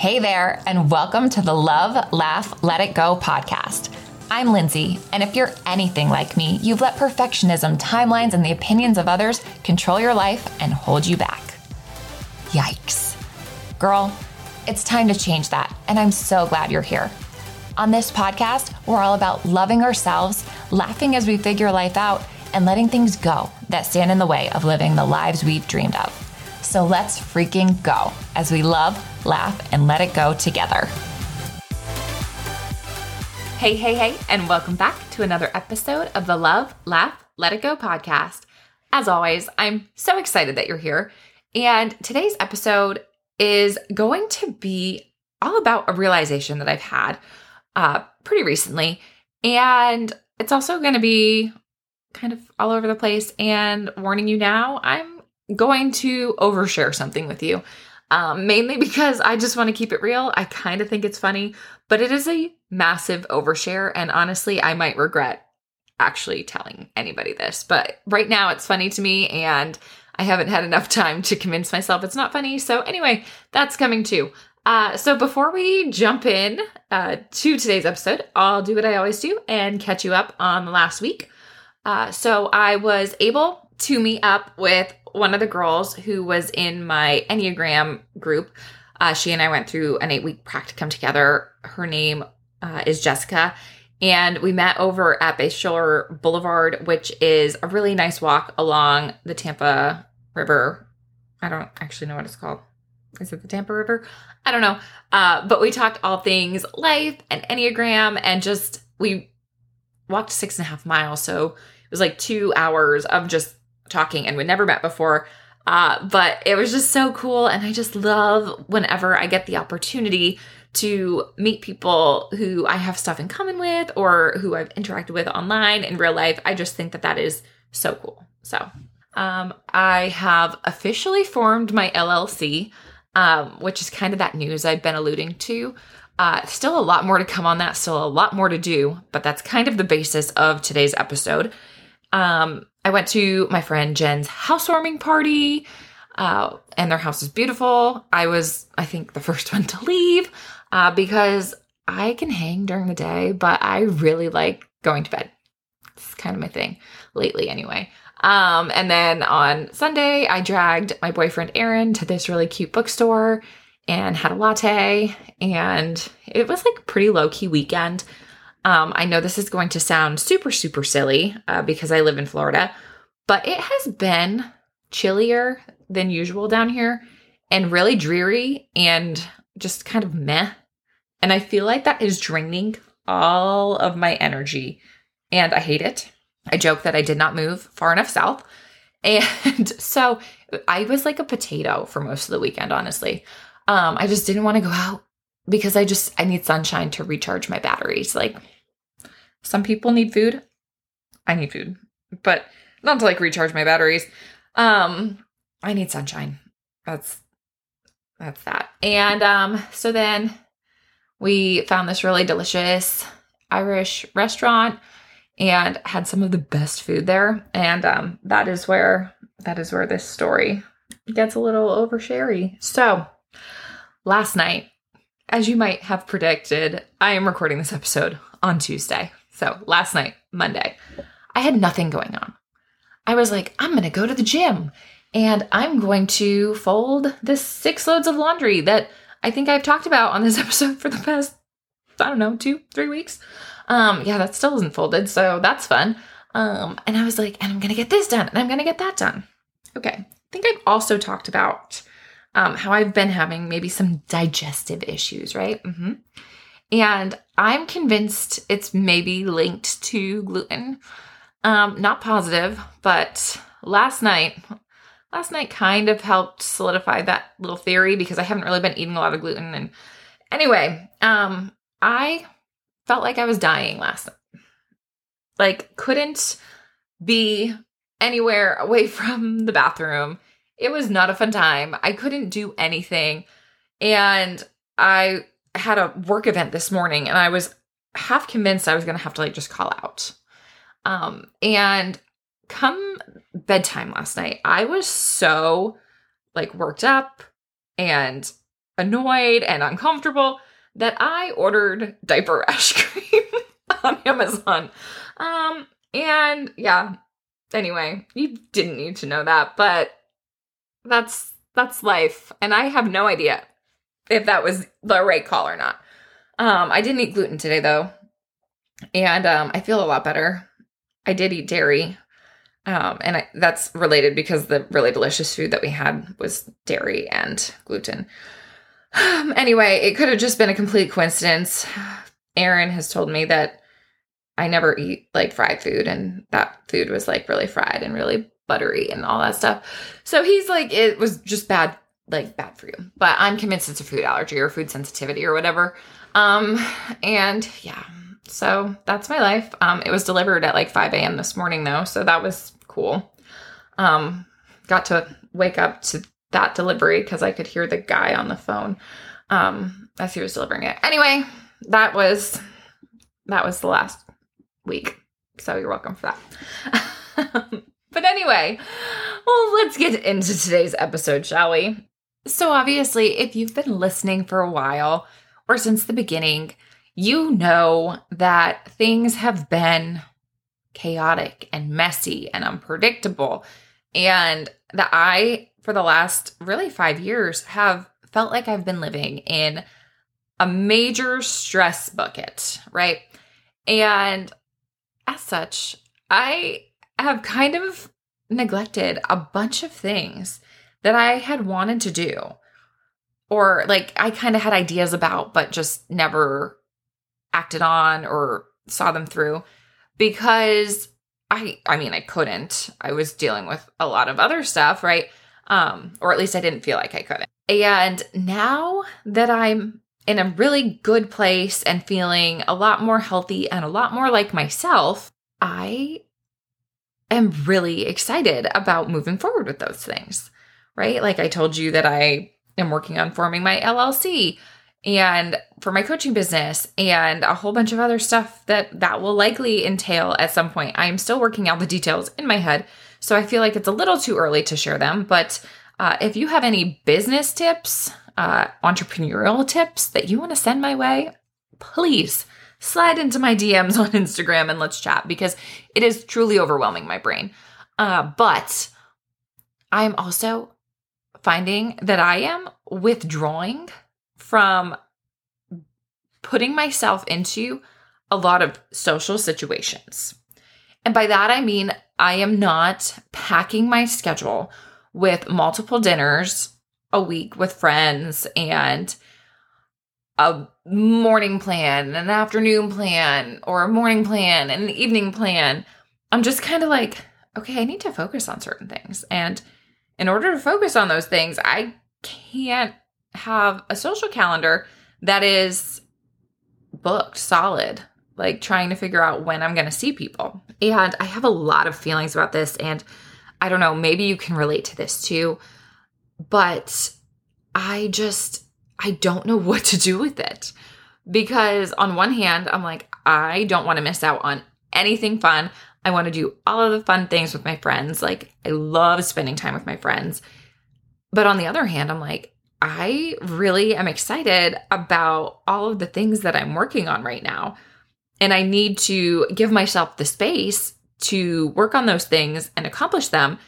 Hey there, and welcome to the Love, Laugh, Let It Go podcast. I'm Lindsay, and if you're anything like me, you've let perfectionism, timelines, and the opinions of others control your life and hold you back. Yikes. Girl, it's time to change that, and I'm so glad you're here. On this podcast, we're all about loving ourselves, laughing as we figure life out, and letting things go that stand in the way of living the lives we've dreamed of. So let's freaking go as we love, laugh, and let it go together. Hey, hey, hey, and welcome back to another episode of the Love, Laugh, Let It Go podcast. As always, I'm so excited that you're here. And today's episode is going to be all about a realization that I've had uh, pretty recently. And it's also going to be kind of all over the place. And warning you now, I'm going to overshare something with you. Um, mainly because I just want to keep it real. I kind of think it's funny, but it is a massive overshare. And honestly, I might regret actually telling anybody this. But right now, it's funny to me. And I haven't had enough time to convince myself it's not funny. So, anyway, that's coming too. Uh, so, before we jump in uh, to today's episode, I'll do what I always do and catch you up on the last week. Uh, so, I was able to meet up with one of the girls who was in my Enneagram group. Uh, she and I went through an eight week practicum together. Her name uh, is Jessica. And we met over at Bayshore Boulevard, which is a really nice walk along the Tampa River. I don't actually know what it's called. Is it the Tampa River? I don't know. Uh, but we talked all things life and Enneagram and just we walked six and a half miles. So it was like two hours of just talking and we never met before. Uh, but it was just so cool. And I just love whenever I get the opportunity to meet people who I have stuff in common with or who I've interacted with online in real life. I just think that that is so cool. So, um, I have officially formed my LLC, um, which is kind of that news I've been alluding to. Uh, still a lot more to come on that, still a lot more to do, but that's kind of the basis of today's episode. Um, I went to my friend Jen's housewarming party, uh, and their house is beautiful. I was, I think, the first one to leave uh, because I can hang during the day, but I really like going to bed. It's kind of my thing lately, anyway. Um, and then on Sunday, I dragged my boyfriend Aaron to this really cute bookstore and had a latte, and it was like pretty low key weekend. Um, I know this is going to sound super, super silly uh, because I live in Florida, but it has been chillier than usual down here and really dreary and just kind of meh. And I feel like that is draining all of my energy and I hate it. I joke that I did not move far enough south. And so I was like a potato for most of the weekend, honestly. Um, I just didn't want to go out because I just I need sunshine to recharge my batteries. Like some people need food. I need food, but not to like recharge my batteries. Um, I need sunshine. That's that's that. And um, so then we found this really delicious Irish restaurant and had some of the best food there. And um, that is where that is where this story gets a little oversharey. So last night, as you might have predicted, I am recording this episode on Tuesday. So last night, Monday, I had nothing going on. I was like, I'm going to go to the gym and I'm going to fold this six loads of laundry that I think I've talked about on this episode for the past, I don't know, two, three weeks. Um, yeah, that still isn't folded, so that's fun. Um, and I was like, and I'm gonna get this done, and I'm gonna get that done. Okay. I think I've also talked about um, how I've been having maybe some digestive issues, right? Mm-hmm. And I'm convinced it's maybe linked to gluten. Um, not positive, but last night, last night kind of helped solidify that little theory because I haven't really been eating a lot of gluten. And anyway, um, I felt like I was dying last night. Like, couldn't be anywhere away from the bathroom. It was not a fun time. I couldn't do anything. And I had a work event this morning and I was half convinced I was going to have to like just call out. Um and come bedtime last night, I was so like worked up and annoyed and uncomfortable that I ordered diaper rash cream on Amazon. Um, and yeah, anyway, you didn't need to know that, but that's that's life. And I have no idea if that was the right call or not. Um, I didn't eat gluten today though. And um, I feel a lot better. I did eat dairy. Um, and I, that's related because the really delicious food that we had was dairy and gluten. anyway, it could have just been a complete coincidence. Aaron has told me that I never eat like fried food, and that food was like really fried and really buttery and all that stuff. So he's like, it was just bad, like bad for you. But I'm convinced it's a food allergy or food sensitivity or whatever. Um, and yeah, so that's my life. Um, it was delivered at like 5 a.m. this morning though, so that was cool. Um, got to wake up to that delivery because I could hear the guy on the phone um, as he was delivering it. Anyway, that was that was the last week. So you're welcome for that. but anyway, well, let's get into today's episode, shall we? So obviously, if you've been listening for a while or since the beginning, you know that things have been chaotic and messy and unpredictable. And that I, for the last really five years, have felt like I've been living in a major stress bucket, right? And as such, I have kind of neglected a bunch of things that I had wanted to do or like I kind of had ideas about, but just never acted on or saw them through because I I mean I couldn't. I was dealing with a lot of other stuff, right? Um or at least I didn't feel like I couldn't. And now that I'm in a really good place and feeling a lot more healthy and a lot more like myself, I am really excited about moving forward with those things. Right? Like I told you that I am working on forming my LLC and for my coaching business and a whole bunch of other stuff that that will likely entail at some point. I'm still working out the details in my head, so I feel like it's a little too early to share them. But uh, if you have any business tips, uh, entrepreneurial tips that you want to send my way, please slide into my DMs on Instagram and let's chat because it is truly overwhelming my brain. Uh, but I'm also finding that I am withdrawing from putting myself into a lot of social situations. And by that, I mean, I am not packing my schedule with multiple dinners a week with friends and a morning plan, an afternoon plan, or a morning plan, and an evening plan. I'm just kind of like, okay, I need to focus on certain things. And in order to focus on those things, I can't have a social calendar that is booked solid, like trying to figure out when I'm going to see people. And I have a lot of feelings about this. And I don't know, maybe you can relate to this too. But I just, I don't know what to do with it. Because on one hand, I'm like, I don't want to miss out on anything fun. I want to do all of the fun things with my friends. Like, I love spending time with my friends. But on the other hand, I'm like, I really am excited about all of the things that I'm working on right now. And I need to give myself the space to work on those things and accomplish them.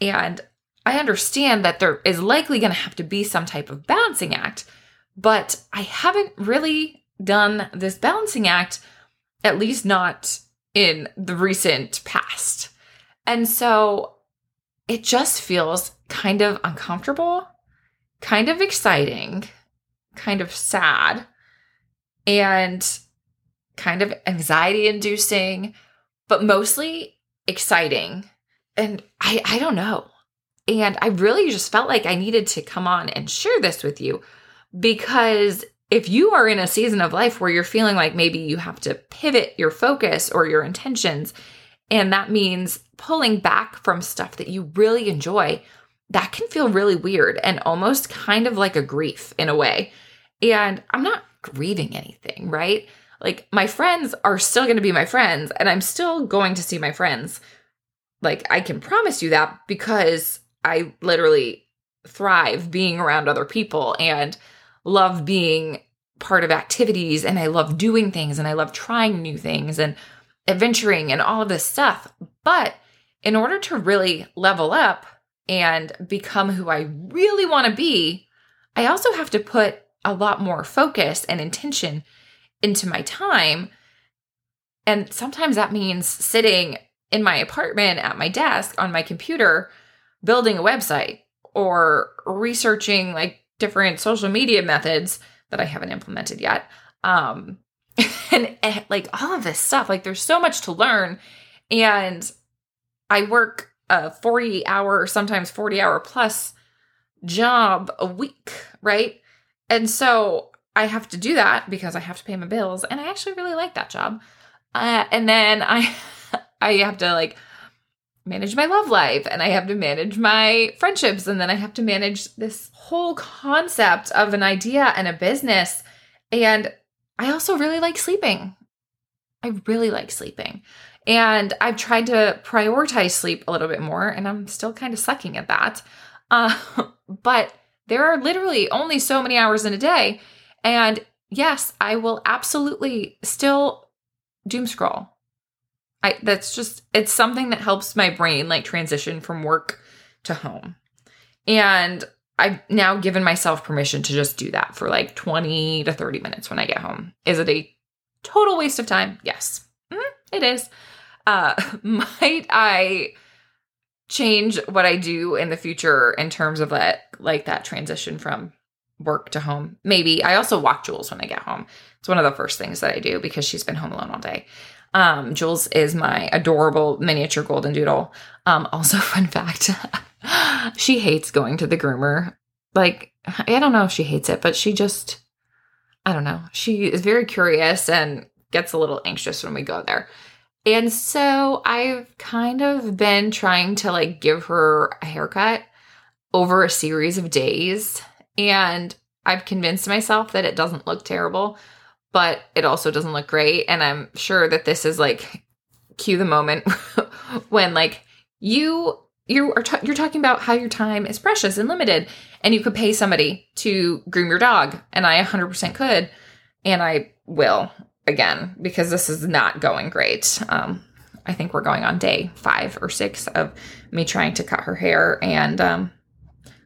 And I understand that there is likely going to have to be some type of balancing act, but I haven't really done this balancing act, at least not in the recent past. And so it just feels kind of uncomfortable kind of exciting, kind of sad, and kind of anxiety inducing, but mostly exciting. And I, I don't know. And I really just felt like I needed to come on and share this with you because if you are in a season of life where you're feeling like maybe you have to pivot your focus or your intentions, and that means pulling back from stuff that you really enjoy, that can feel really weird and almost kind of like a grief in a way. And I'm not grieving anything, right? Like my friends are still going to be my friends and I'm still going to see my friends. Like I can promise you that because I literally thrive being around other people and love being part of activities and I love doing things and I love trying new things and adventuring and all of this stuff. But in order to really level up and become who I really want to be, I also have to put a lot more focus and intention into my time. And sometimes that means sitting in my apartment at my desk on my computer, building a website or researching like different social media methods that I haven't implemented yet. Um, and, and like all of this stuff, like there's so much to learn. And I work a 40 hour, sometimes 40 hour plus job a week, right? And so I have to do that because I have to pay my bills. And I actually really like that job. Uh, and then I, I have to like manage my love life and I have to manage my friendships and then I have to manage this whole concept of an idea and a business. And I also really like sleeping. I really like sleeping. And I've tried to prioritize sleep a little bit more and I'm still kind of sucking at that. Uh, but there are literally only so many hours in a day. And yes, I will absolutely still doom scroll I that's just it's something that helps my brain like transition from work to home. And I've now given myself permission to just do that for like 20 to 30 minutes when I get home. Is it a total waste of time? Yes. Mm, it is. Uh might I change what I do in the future in terms of that like that transition from work to home? Maybe. I also walk Jules when I get home. It's one of the first things that I do because she's been home alone all day. Um, Jules is my adorable miniature golden doodle. Um, also, fun fact she hates going to the groomer. Like, I don't know if she hates it, but she just, I don't know. She is very curious and gets a little anxious when we go there. And so I've kind of been trying to like give her a haircut over a series of days. And I've convinced myself that it doesn't look terrible but it also doesn't look great. And I'm sure that this is like cue the moment when like you you are t- you're talking about how your time is precious and limited and you could pay somebody to groom your dog and I 100% could and I will again because this is not going great. Um I think we're going on day 5 or 6 of me trying to cut her hair and um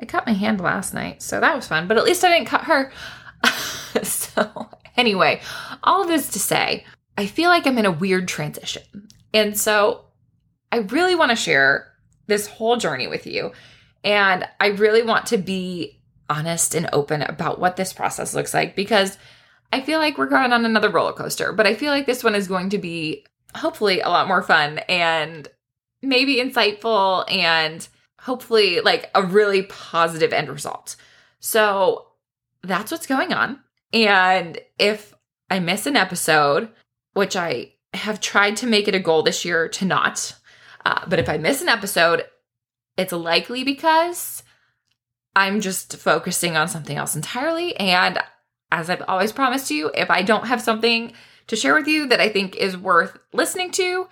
I cut my hand last night, so that was fun, but at least I didn't cut her. so Anyway, all this to say, I feel like I'm in a weird transition. And so I really want to share this whole journey with you. And I really want to be honest and open about what this process looks like because I feel like we're going on another roller coaster, but I feel like this one is going to be hopefully a lot more fun and maybe insightful and hopefully like a really positive end result. So that's what's going on. And if I miss an episode, which I have tried to make it a goal this year to not, uh, but if I miss an episode, it's likely because I'm just focusing on something else entirely. And as I've always promised you, if I don't have something to share with you that I think is worth listening to,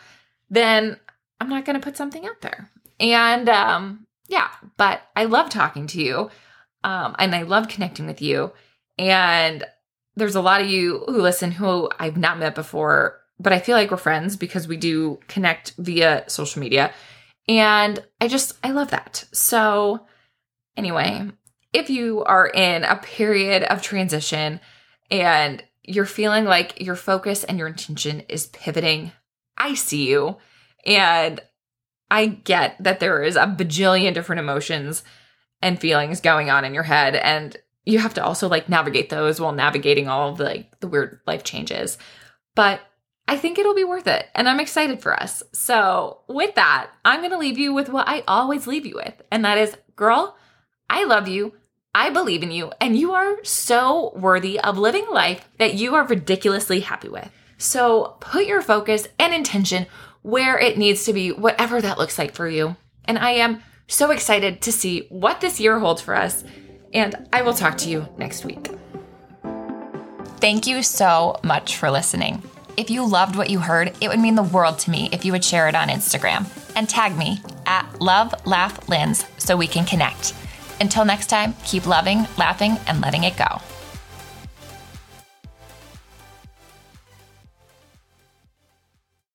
then I'm not going to put something out there. And um, yeah, but I love talking to you um, and I love connecting with you. And there's a lot of you who listen who I've not met before, but I feel like we're friends because we do connect via social media. And I just, I love that. So, anyway, if you are in a period of transition and you're feeling like your focus and your intention is pivoting, I see you. And I get that there is a bajillion different emotions and feelings going on in your head. And you have to also like navigate those while navigating all of the like the weird life changes. But I think it'll be worth it and I'm excited for us. So, with that, I'm going to leave you with what I always leave you with, and that is girl, I love you. I believe in you, and you are so worthy of living life that you are ridiculously happy with. So, put your focus and intention where it needs to be, whatever that looks like for you. And I am so excited to see what this year holds for us and I will talk to you next week. Thank you so much for listening. If you loved what you heard, it would mean the world to me if you would share it on Instagram and tag me at Love Laugh Linds so we can connect. Until next time, keep loving, laughing, and letting it go.